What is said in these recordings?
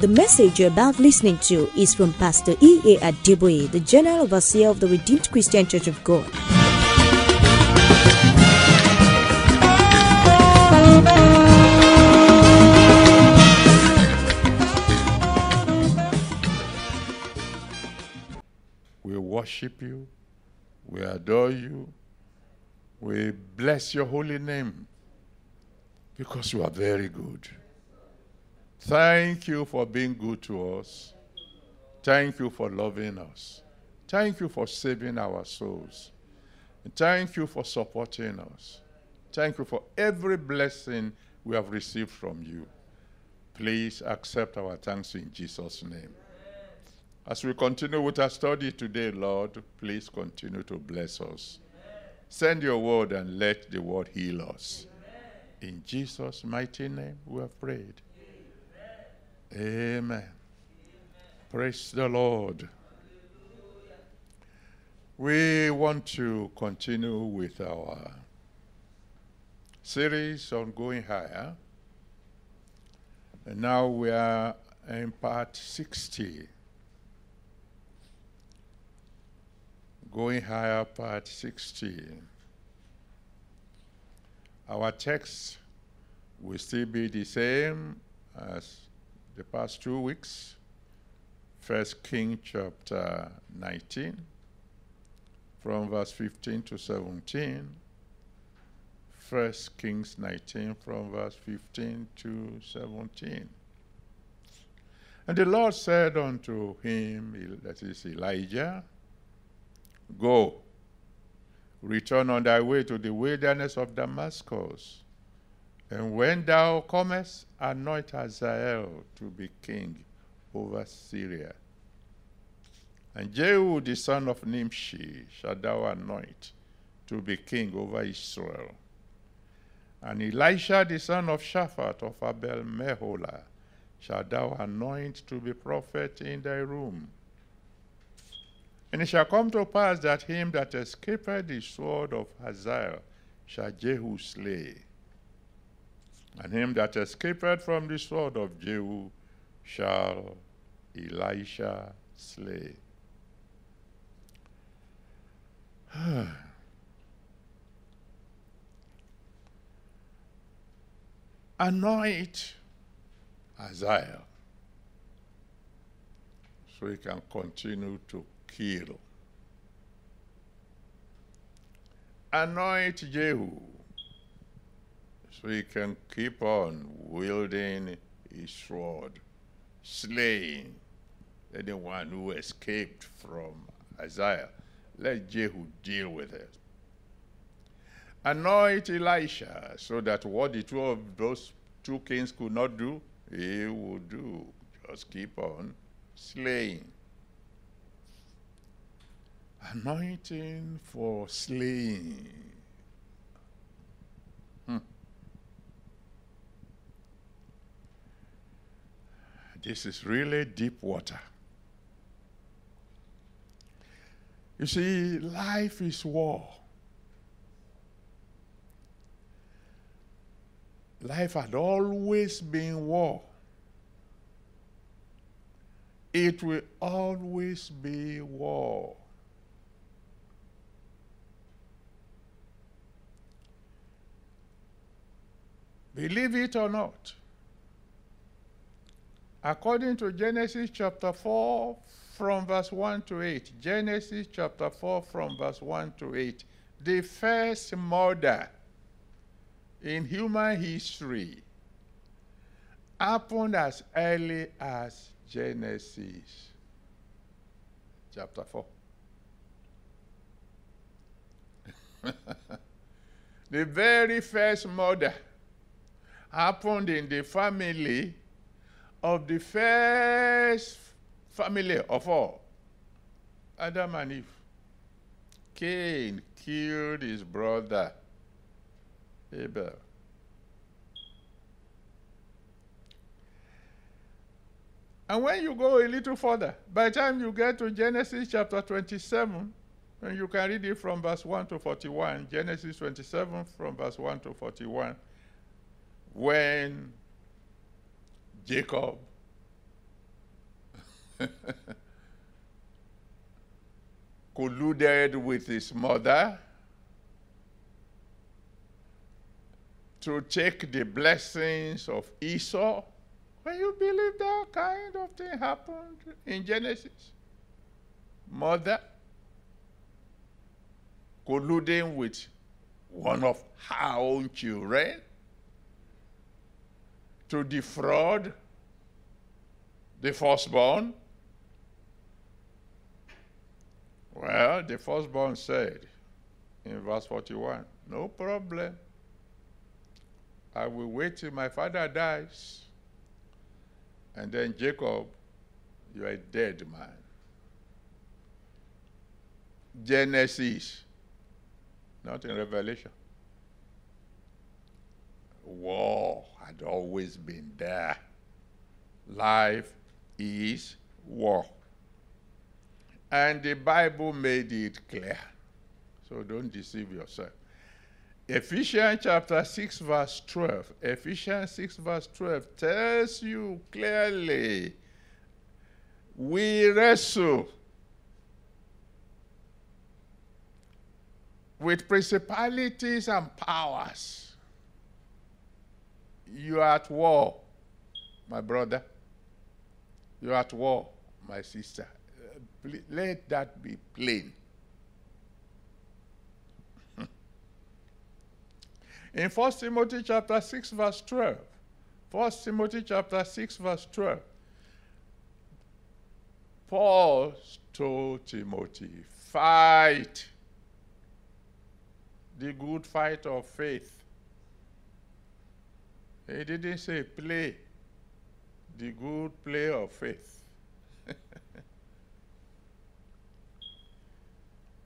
The message you're about listening to is from Pastor E.A. Adeboye, the General Overseer of the Redeemed Christian Church of God. We worship you. We adore you. We bless your holy name because you are very good. Thank you for being good to us. Thank you for loving us. Thank you for saving our souls. Thank you for supporting us. Thank you for every blessing we have received from you. Please accept our thanks in Jesus' name. As we continue with our study today, Lord, please continue to bless us. Send your word and let the word heal us. In Jesus' mighty name, we have prayed. Amen. Praise the Lord. We want to continue with our series on going higher. And now we are in part 60. Going higher, part 60. Our text will still be the same as the past two weeks. First King chapter 19, from verse 15 to 17. First Kings 19, from verse 15 to 17. And the Lord said unto him, that is Elijah, Go, return on thy way to the wilderness of Damascus. And when thou comest, anoint Hazael to be king over Syria. And Jehu the son of Nimshi shall thou anoint to be king over Israel. And Elisha the son of Shaphat of Abel Meholah shall thou anoint to be prophet in thy room. And it shall come to pass that him that escapeth the sword of Hazael shall Jehu slay. And him that escaped from the sword of Jehu shall Elisha slay. Anoint Hazael so he can continue to kill. Anoint Jehu so he can keep on wielding his sword, slaying anyone who escaped from Hazael. Let Jehu deal with it. Anoint Elisha so that what the two of those two kings could not do, he would do. Just keep on slaying. Anointing for slaying. This is really deep water. You see, life is war. Life had always been war. It will always be war. Believe it or not, according to Genesis chapter 4, from verse 1 to 8, Genesis chapter 4, from verse 1 to 8, the first murder in human history happened as early as Genesis chapter 4. the very first murder happened in the family of the first family of all Adam and Eve. Cain killed his brother Abel. And when you go a little further, by the time you get to Genesis chapter 27, and you can read it from verse 1 to 41, Genesis 27 from verse 1 to 41, when Jacob colluded with his mother to take the blessings of Esau. When you believe that kind of thing happened in Genesis, mother colluding with one of her own children to defraud the firstborn? Well, the firstborn said in verse 41, No problem. I will wait till my father dies. And then Jacob, you are a dead man. Genesis, not in Revelation. War had always been there. Life is war. And the Bible made it clear. So don't deceive yourself. Ephesians chapter 6, verse 12. Ephesians 6, verse 12 tells you clearly we wrestle with principalities and powers. You are at war, my brother. You are at war, my sister. Uh, let that be plain. In 1 Timothy chapter 6, verse 12, 1 Timothy chapter 6, verse 12, Paul told Timothy, fight the good fight of faith. He didn't say play the good play of faith.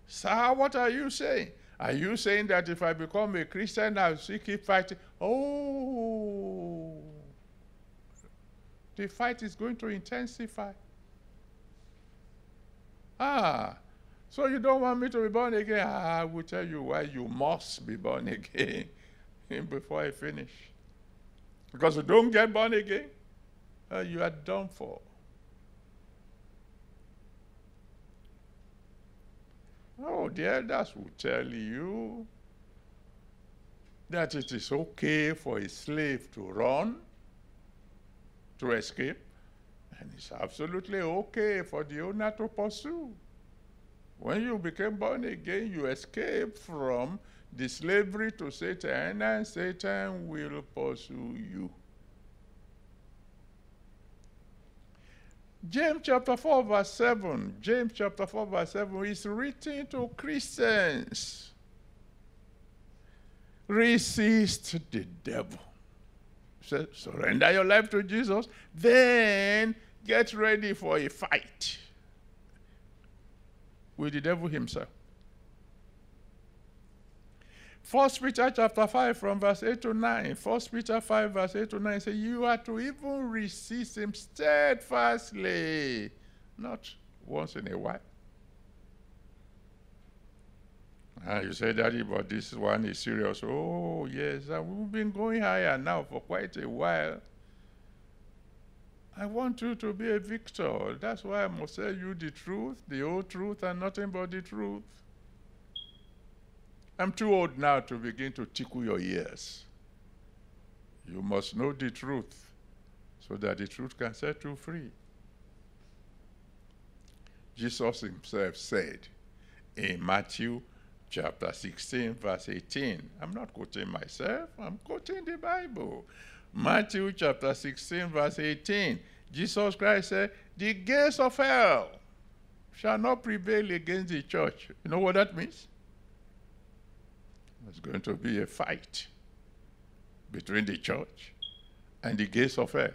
Sir, what are you saying? Are you saying that if I become a Christian, I'll keep fighting? Oh, the fight is going to intensify. Ah, so you don't want me to be born again? Ah, I will tell you why you must be born again before I finish. Because you don't get born again, uh, you are done for. Oh, the elders will tell you that it is okay for a slave to run, to escape, and it's absolutely okay for the owner to pursue. When you became born again, you escaped from the slavery to Satan, and Satan will pursue you. James chapter 4, verse 7. James chapter 4, verse 7 is written to Christians. Resist the devil. So, surrender your life to Jesus, then get ready for a fight with the devil himself. First Peter chapter 5 from verse 8 to 9. First Peter 5 verse 8 to 9 say you are to even resist him steadfastly, not once in a while. And ah, you say, Daddy, but this one is serious. Oh, yes, we've been going higher now for quite a while. I want you to be a victor. That's why I must tell you the truth, the whole truth, and nothing but the truth. I'm too old now to begin to tickle your ears. You must know the truth so that the truth can set you free. Jesus himself said in Matthew chapter 16, verse 18. I'm not quoting myself, I'm quoting the Bible. Matthew chapter 16, verse 18. Jesus Christ said, The gates of hell shall not prevail against the church. You know what that means? There's going to be a fight between the church and the gates of hell.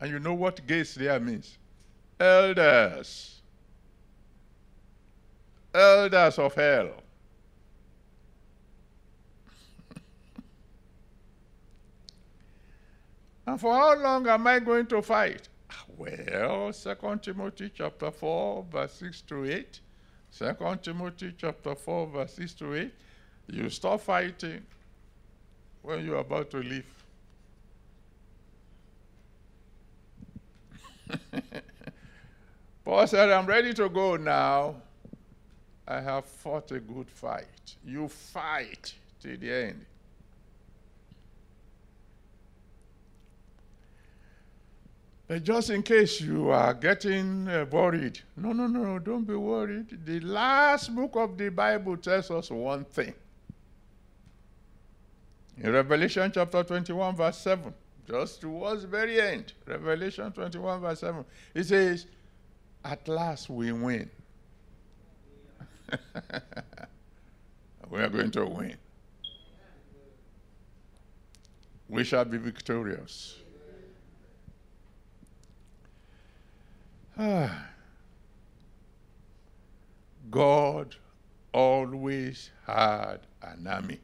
And you know what gates there means? Elders. Elders of hell. and for how long am I going to fight? Ah, well, 2 Timothy chapter 4, verse 6 to 8. 2 Timothy chapter 4, verse 6 to 8 you stop fighting when you're about to leave. Paul said, I'm ready to go now. I have fought a good fight. You fight till the end. But just in case you are getting uh, worried, no, no, no, don't be worried. The last book of the Bible tells us one thing. In Revelation chapter 21, verse 7, just towards the very end, Revelation 21, verse 7, it says, At last we win. we are going to win. We shall be victorious. God always had an army.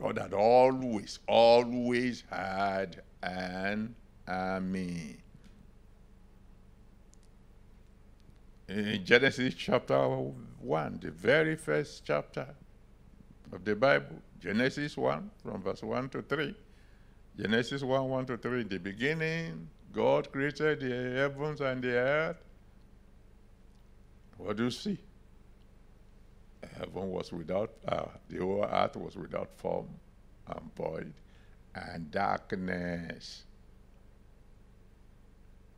God had always, always had an army. In Genesis chapter 1, the very first chapter of the Bible, Genesis 1, from verse 1 to 3. Genesis 1, 1 to 3, in the beginning, God created the heavens and the earth. What do you see? Heaven was without, uh, the whole earth was without form and void, and darkness.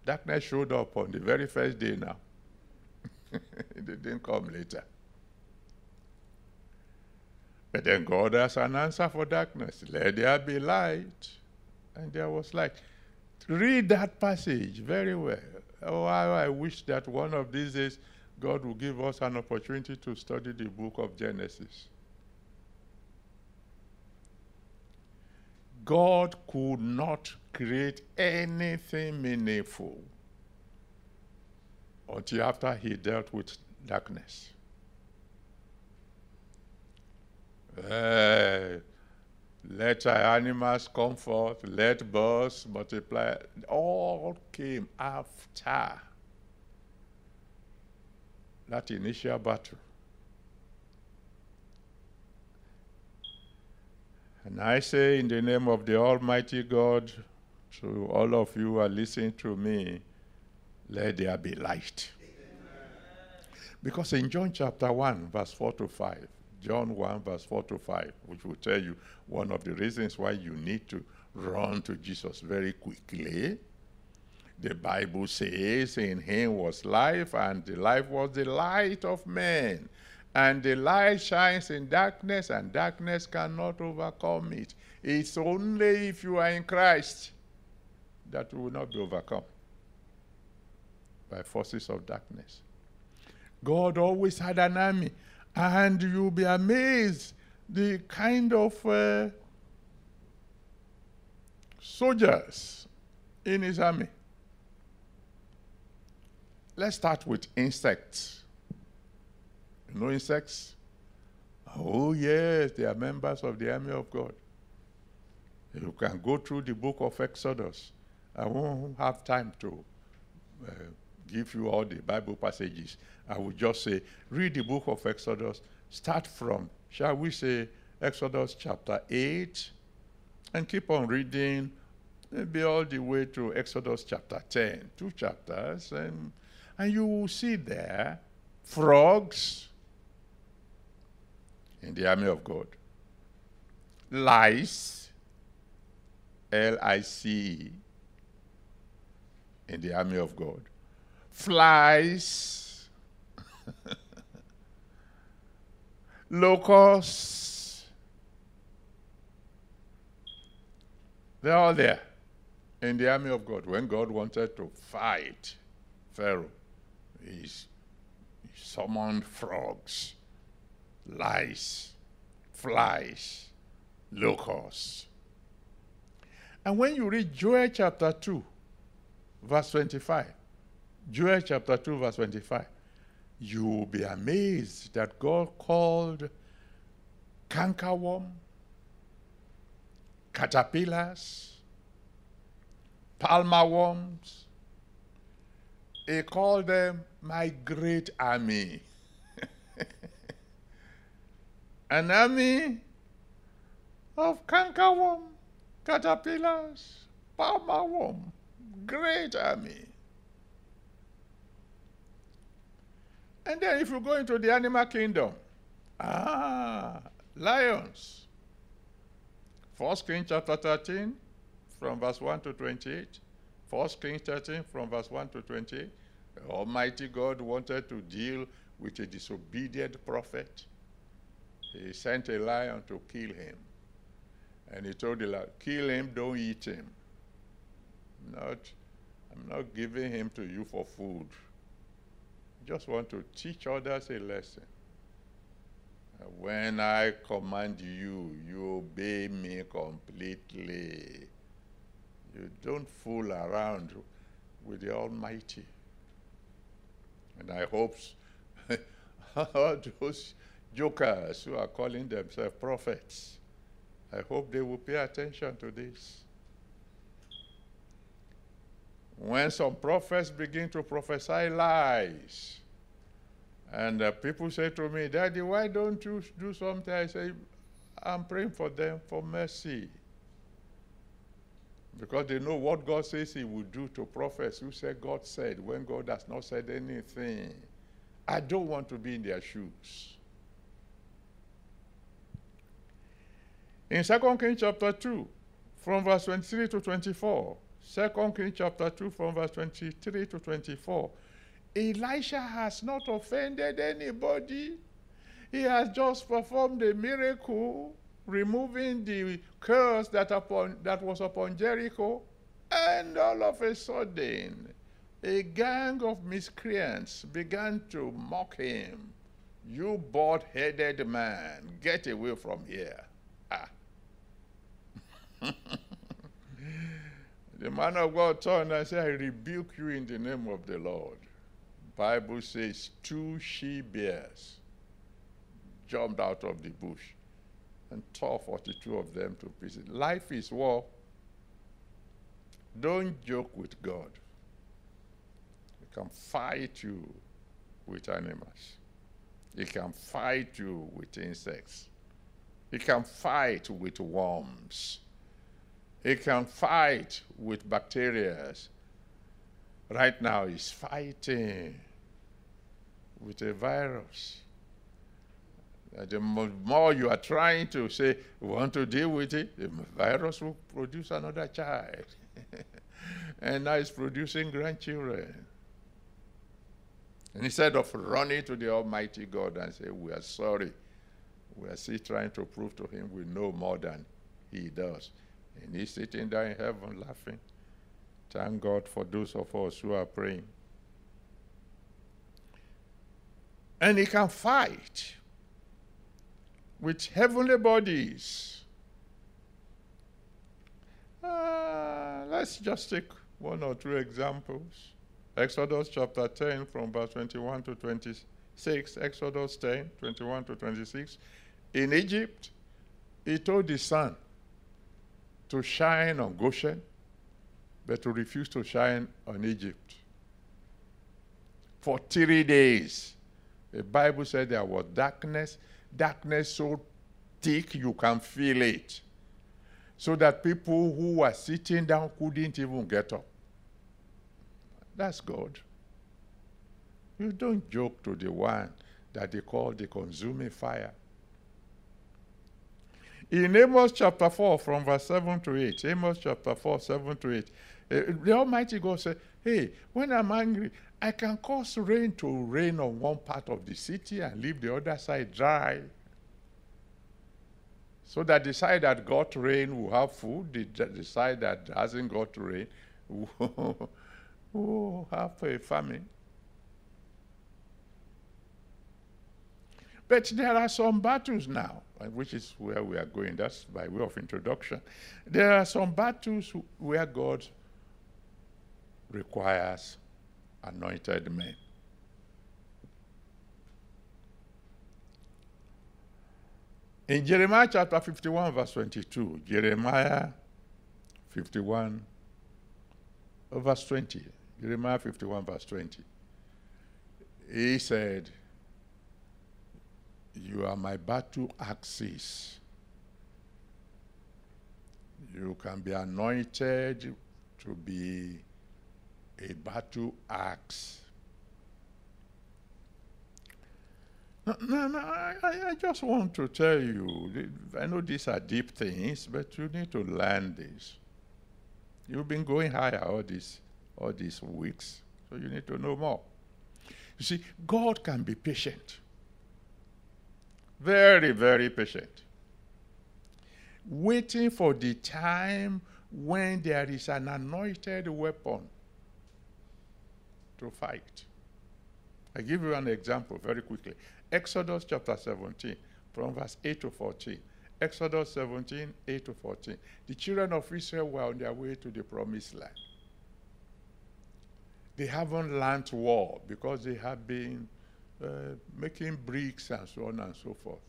Darkness showed up on the very first day now. it didn't come later. But then God has an answer for darkness. Let there be light. And there was light. Read that passage very well. Oh, I wish that one of these days God will give us an opportunity to study the book of Genesis. God could not create anything meaningful until after he dealt with darkness. Uh, let animals come forth, let birds multiply. All came after that initial battle. And I say in the name of the Almighty God to all of you who are listening to me, let there be light. Because in John chapter 1, verse 4 to 5, John 1, verse 4 to 5, which will tell you one of the reasons why you need to run to Jesus very quickly. The Bible says, In him was life, and the life was the light of men. And the light shines in darkness, and darkness cannot overcome it. It's only if you are in Christ that you will not be overcome by forces of darkness. God always had an army and you'll be amazed the kind of uh, soldiers in his army. Let's start with insects. You know insects? Oh, yes, they are members of the army of God. You can go through the book of Exodus. I won't have time to uh, give you all the Bible passages. I will just say, read the book of Exodus. Start from, shall we say, Exodus chapter 8, and keep on reading, maybe all the way to Exodus chapter 10, two chapters, and, and you see there frogs in the army of God, lice, L I C E, in the army of God flies, locusts. They're all there in the army of God. When God wanted to fight Pharaoh, he summoned frogs, lice, flies, locusts. And when you read Joel chapter 2, verse 25, Joel chapter 2, verse 25. You will be amazed that God called cankerworm, caterpillars, palmer worms. He called them my great army. An army of cankerworm, caterpillars, palmer worm, great army. And then if you go into the animal kingdom, ah, lions. First King chapter 13, from verse 1 to 28. First King 13, from verse 1 to 28. Almighty God wanted to deal with a disobedient prophet. He sent a lion to kill him. And he told the lion, kill him, don't eat him. Not, I'm not giving him to you for food. Just want to teach others a lesson. When I command you, you obey me completely. You don't fool around with the Almighty. And I hope all those jokers who are calling themselves prophets, I hope they will pay attention to this. When some prophets begin to prophesy lies, and uh, people say to me, Daddy, why don't you do something? I say, I'm praying for them for mercy. Because they know what God says He will do to prophets who say God said when God has not said anything. I don't want to be in their shoes. In 2 Kings chapter 2, from verse 23 to 24, 2 Kings chapter 2, from verse 23 to 24, Elisha has not offended anybody. He has just performed a miracle, removing the curse that, upon, that was upon Jericho. And all of a sudden, a gang of miscreants began to mock him. You bald headed man, get away from here. Ah. the man of God turned and said, I rebuke you in the name of the Lord. Bible says two she bears jumped out of the bush and tore 42 of them to pieces. Life is war. Don't joke with God. He can fight you with animals. He can fight you with insects. He can fight with worms. He can fight with bacteria. Right now, he's fighting with a virus. The more you are trying to say, want to deal with it, the virus will produce another child. and now it's producing grandchildren. And instead of running to the Almighty God and say, we are sorry, we are still trying to prove to him we know more than he does. And he's sitting there in heaven laughing. Thank God for those of us who are praying. And he can fight with heavenly bodies. Uh, let's just take one or two examples. Exodus chapter 10 from verse 21 to 26. Exodus 10, 21 to 26. In Egypt, he told the sun to shine on Goshen, but to refuse to shine on Egypt. For three days, the Bible said there was darkness, darkness so thick you can feel it. So that people who were sitting down couldn't even get up. That's God. You don't joke to the one that they call the consuming fire. In Amos chapter 4, from verse 7 to 8, Amos chapter 4, 7 to 8, uh, Eh, eh, the Almighty God said, Hey, when I'm angry, I can cause rain to rain on one part of the city and leave the other side dry. So that the side that got rain will have food, the, the side that hasn't got rain will, will have a famine. But there are some battles now, uh, which is where we are going. That's by way of introduction. There are some battles where God requires anointed men. In Jeremiah chapter 51, verse 22, Jeremiah 51, verse 20, Jeremiah 51, verse 20, he said, You are my battle axes. You can be anointed to be a battle axe. No, no, I, I just want to tell you, I know these are deep things, but you need to learn this. You've been going higher all these, all these weeks, so you need to know more. You see, God can be patient. Very, very patient. Waiting for the time when there is an anointed weapon to fight. I give you an example very quickly. Exodus chapter 17, from verse 8 to 14. Exodus 17, 8 to 14. The children of Israel were on their way to the promised land. They haven't learned war because they have been uh, making bricks and so on and so forth.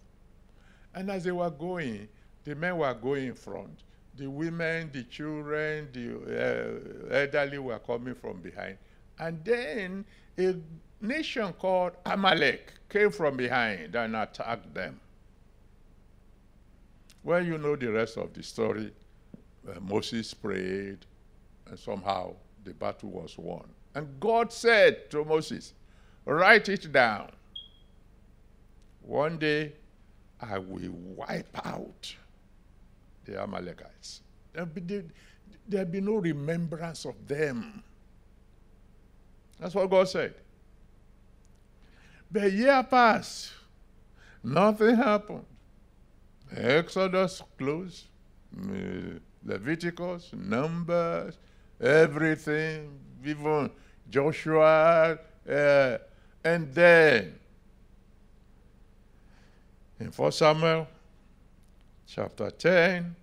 And as they were going, the men were going in front. The women, the children, the uh, elderly were coming from behind. And then a nation called Amalek came from behind and attacked them. Well, you know the rest of the story. Uh, Moses prayed, and somehow the battle was won. And God said to Moses, Write it down. One day I will wipe out the Amalekites. There'll be, there'll be no remembrance of them. That's what God said. But year passed, nothing happened. Exodus closed, Leviticus, Numbers, everything, even Joshua, uh, and then in 1 Samuel chapter 10,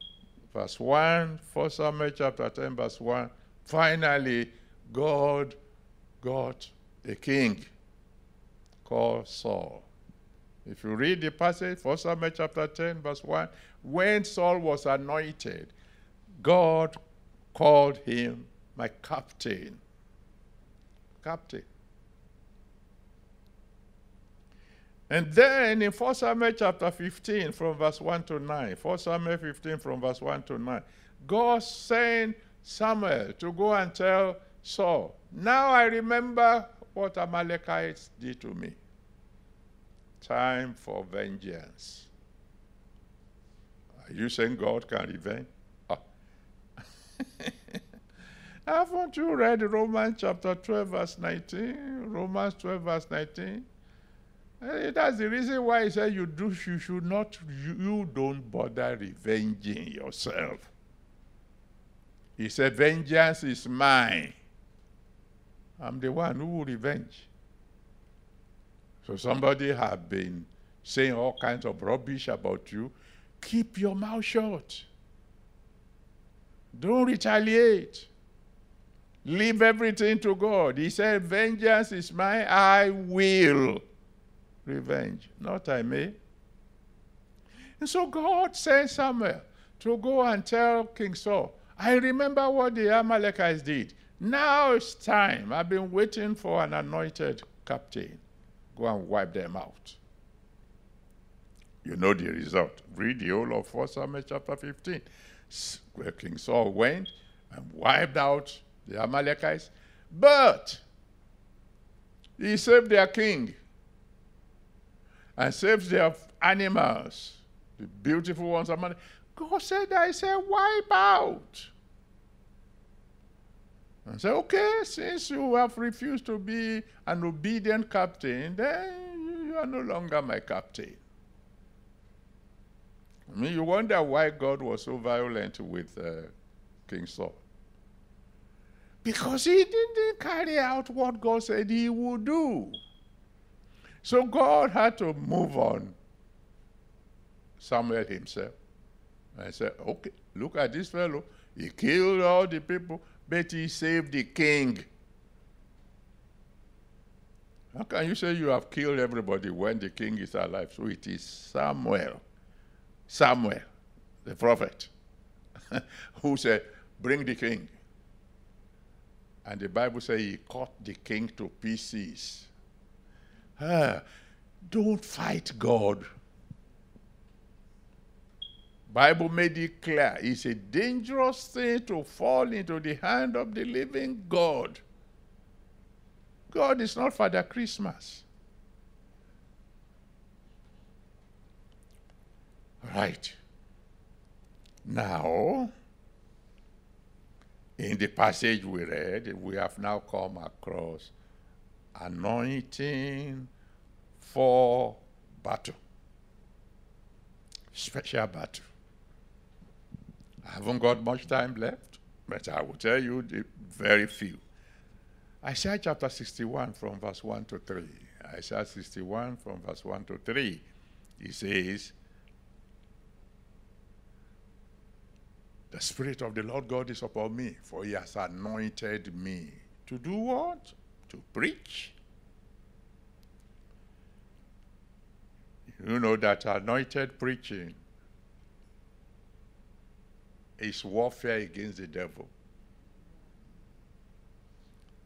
verse 1, 1 Samuel chapter 10, verse 1, finally God got a king called Saul. If you read the passage, 1 Samuel chapter 10, verse 1, when Saul was anointed, God called him my captain. Captain. And then in 1 Samuel chapter 15, from verse 1 to 9, 1 Samuel 15, from verse 1 to 9, God sent Samuel to go and tell Saul, Now I remember what Amalekites did to me. Time for vengeance. Are you saying God can revenge? Oh. Haven't you read Romans chapter 12, verse 19? Romans 12, verse 19? Eh, that's the reason why he said you do you should not you don't bother revenging yourself. He said, Vengeance is mine. I'm the one who will revenge. So somebody have been saying all kinds of rubbish about you. Keep your mouth shut. Don't retaliate. Leave everything to God. He said, Vengeance is mine, I will revenge, not I may. And so God sent Samuel to go and tell King Saul, I remember what the Amalekites did. Now it's time. I've been waiting for an anointed captain. Go and wipe them out. You know the result. Read the whole of 1 Samuel chapter 15, where King Saul went and wiped out the Amalekites. But he saved their king and saved their animals, the beautiful ones. God said, I said, wipe out. And say, okay, since you have refused to be an obedient captain, then you are no longer my captain. I mean, you wonder why God was so violent with uh, King Saul. Because he didn't carry out what God said he would do. So God had to move on Samuel himself. I said, okay, look at this fellow. He killed all the people. But he saved the king. How can you say you have killed everybody when the king is alive? So it is Samuel, Samuel, the prophet, who said, Bring the king. And the Bible says he cut the king to pieces. Ah, don't fight God. Bible made it clear. It's a dangerous thing to fall into the hand of the living God. God is not Father Christmas. Right. Now, in the passage we read, we have now come across anointing for battle. Special battle. I haven't got much time left, but I will tell you the very few. Isaiah chapter 61 from verse 1 to 3. Isaiah 61 from verse 1 to 3. He says, The Spirit of the Lord God is upon me, for he has anointed me. To do what? To preach. You know that anointed preaching is warfare against the devil.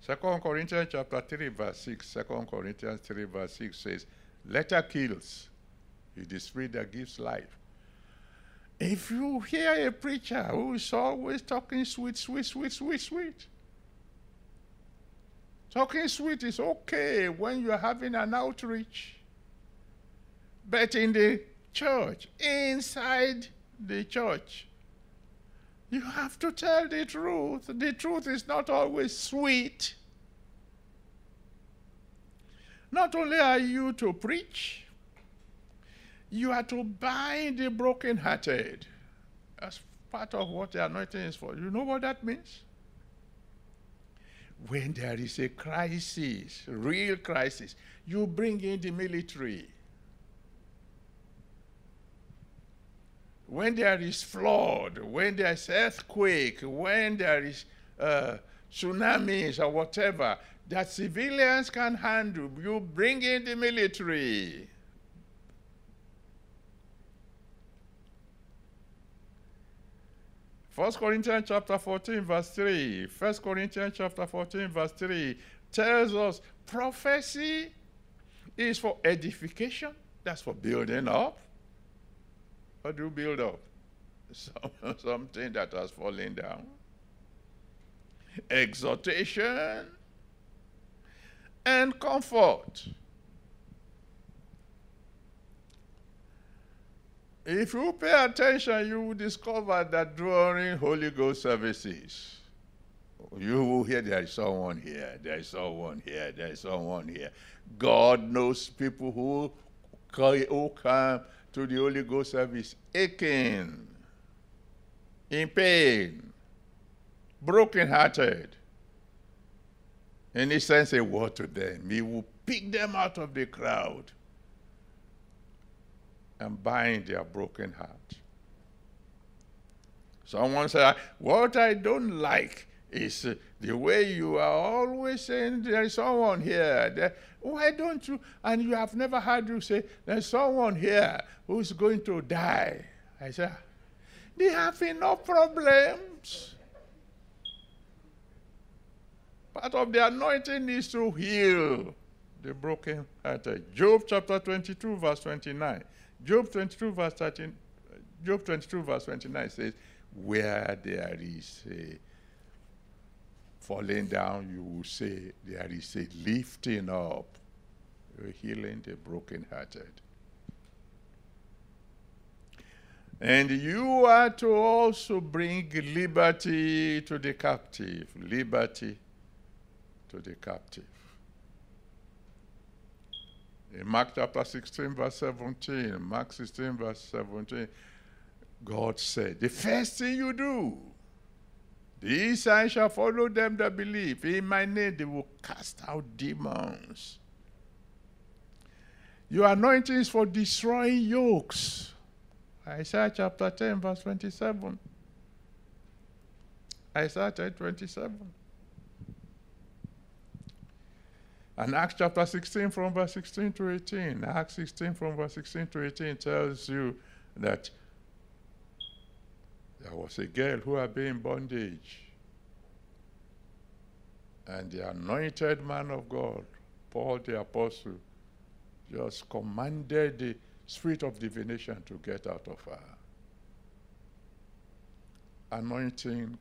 Second Corinthians chapter 3, verse 6. Second Corinthians 3, verse 6 says, Letter kills. It is spirit that gives life. If you hear a preacher who is always talking sweet, sweet, sweet, sweet, sweet, talking sweet is okay when you're having an outreach. But in the church, inside the church, you have to tell the truth. The truth is not always sweet. Not only are you to preach, you are to bind the brokenhearted. As part of what the anointing is for. You know what that means? When there is a crisis, real crisis, you bring in the military. When there is flood, when there is earthquake, when there is uh, tsunamis or whatever that civilians can handle, you bring in the military. First Corinthians chapter 14, verse 3. First Corinthians chapter 14, verse 3 tells us prophecy is for edification. That's for building up. What do you build up? Some, something that has fallen down. Exhortation and comfort. If you pay attention, you will discover that during Holy Ghost services, you will hear there is someone here, there is someone here, there is someone here. God knows people who, who come to the Holy Ghost service aching, in pain, broken-hearted. And he sends a word to them. He will pick them out of the crowd and bind their broken heart. Someone said, What I don't like is uh, the way you are always saying there is someone here. There, why don't you? And you have never heard you say, There's someone here who's going to die. I said, They have enough problems. Part of the anointing is to heal the broken hearted. Job chapter 22, verse 29. Job 22 verse 13, Job 22 verse 29 says, where there is a falling down, you will say there is a lifting up, healing the brokenhearted. And you are to also bring liberty to the captive, liberty to the captive. In Mark chapter 16, verse 17, Mark 16, verse 17, God said, The first thing you do, these signs shall follow them that believe. In my name they will cast out demons. Your anointing is for destroying yokes. Isaiah chapter 10, verse 27. Isaiah 10, 27. And Acts chapter 16 from verse 16 to 18. Acts 16 from verse 16 to 18 tells you that there was a girl who had been in bondage. And the anointed man of God, Paul the apostle, just commanded the spirit of divination to get out of her. Anointing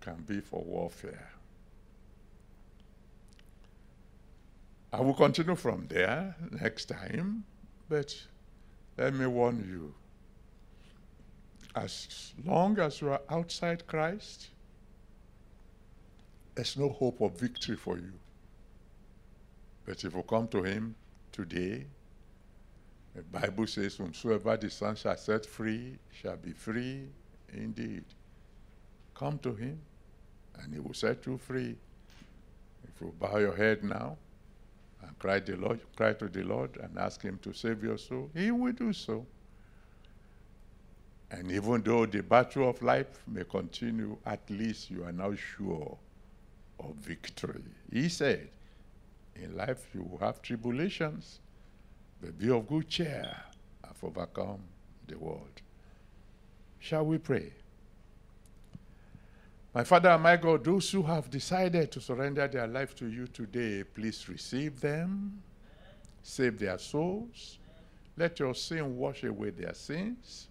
can be for warfare. I will continue from there next time, but let me warn you. As long as you are outside Christ, there's no hope of victory for you. But if you come to Him today, the Bible says, Whomsoever the Son shall set free shall be free indeed. Come to Him, and He will set you free. If you bow your head now and cry, the Lord, cry to the Lord and ask Him to save your soul, He will do so. And even though the battle of life may continue, at least you are now sure of victory. He said, In life you will have tribulations, but be of good cheer. I've overcome the world. Shall we pray? My Father and my God, those who have decided to surrender their life to you today, please receive them, save their souls. Let your sin wash away their sins.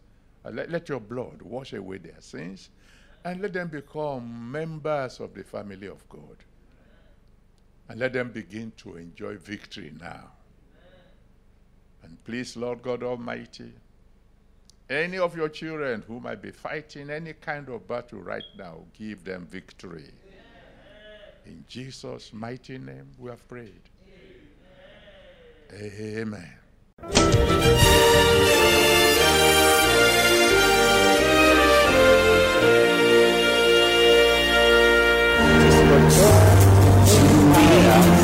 Uh, let, let your blood wash away their sins. And let them become members of the family of God. And let them begin to enjoy victory now. And please, Lord God Almighty, any of your children who might be fighting any kind of battle right now, give them victory. In Jesus' mighty name, we have prayed. Amen.